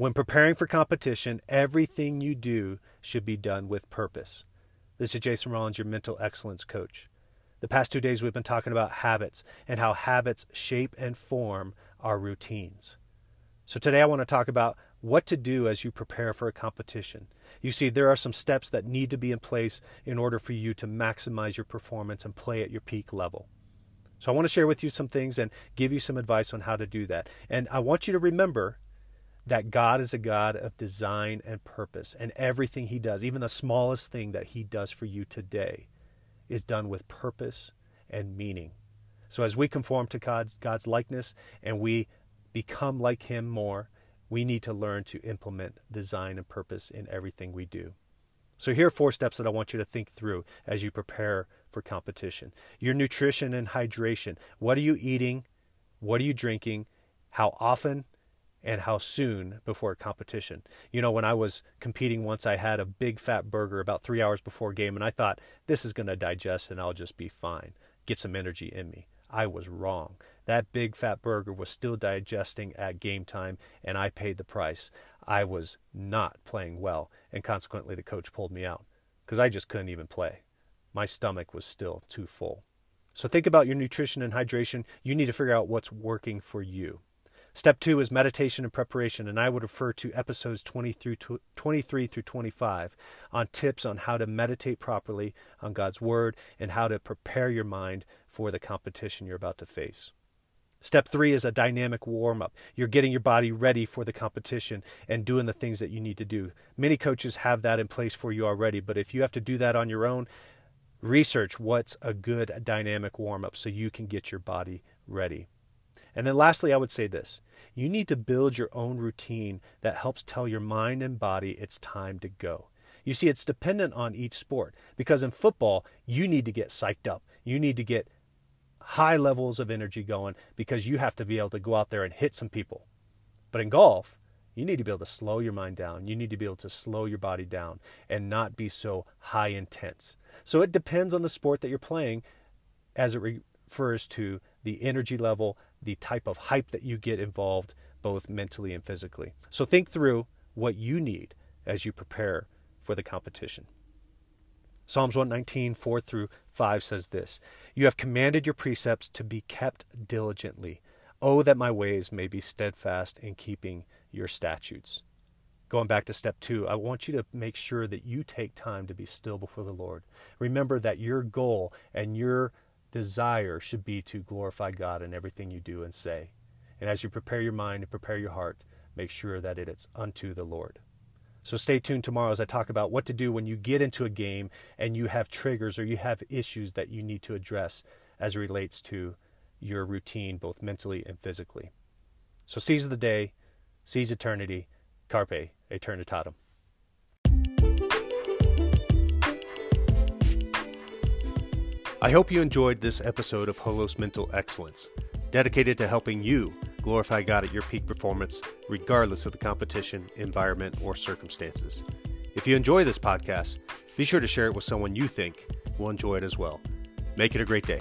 When preparing for competition, everything you do should be done with purpose. This is Jason Rollins, your mental excellence coach. The past two days, we've been talking about habits and how habits shape and form our routines. So, today I want to talk about what to do as you prepare for a competition. You see, there are some steps that need to be in place in order for you to maximize your performance and play at your peak level. So, I want to share with you some things and give you some advice on how to do that. And I want you to remember that God is a God of design and purpose, and everything He does, even the smallest thing that He does for you today, is done with purpose and meaning. So, as we conform to God's, God's likeness and we become like Him more, we need to learn to implement design and purpose in everything we do. So, here are four steps that I want you to think through as you prepare for competition your nutrition and hydration. What are you eating? What are you drinking? How often? And how soon before a competition. You know, when I was competing once, I had a big fat burger about three hours before game, and I thought, this is going to digest and I'll just be fine, get some energy in me. I was wrong. That big fat burger was still digesting at game time, and I paid the price. I was not playing well, and consequently, the coach pulled me out because I just couldn't even play. My stomach was still too full. So think about your nutrition and hydration. You need to figure out what's working for you. Step two is meditation and preparation, and I would refer to episodes 20 through 23 through 25 on tips on how to meditate properly on God's Word and how to prepare your mind for the competition you're about to face. Step three is a dynamic warm up. You're getting your body ready for the competition and doing the things that you need to do. Many coaches have that in place for you already, but if you have to do that on your own, research what's a good dynamic warm up so you can get your body ready. And then lastly, I would say this you need to build your own routine that helps tell your mind and body it's time to go. You see, it's dependent on each sport because in football, you need to get psyched up. You need to get high levels of energy going because you have to be able to go out there and hit some people. But in golf, you need to be able to slow your mind down. You need to be able to slow your body down and not be so high intense. So it depends on the sport that you're playing as it refers to the energy level, the type of hype that you get involved, both mentally and physically. So think through what you need as you prepare for the competition. Psalms 119, 4 through 5 says this You have commanded your precepts to be kept diligently. Oh, that my ways may be steadfast in keeping your statutes. Going back to step two, I want you to make sure that you take time to be still before the Lord. Remember that your goal and your desire should be to glorify God in everything you do and say. And as you prepare your mind and prepare your heart, make sure that it is unto the Lord. So stay tuned tomorrow as I talk about what to do when you get into a game and you have triggers or you have issues that you need to address as it relates to your routine, both mentally and physically. So seize the day, seize eternity, carpe eternitatem. I hope you enjoyed this episode of Holos Mental Excellence, dedicated to helping you glorify God at your peak performance, regardless of the competition, environment, or circumstances. If you enjoy this podcast, be sure to share it with someone you think will enjoy it as well. Make it a great day.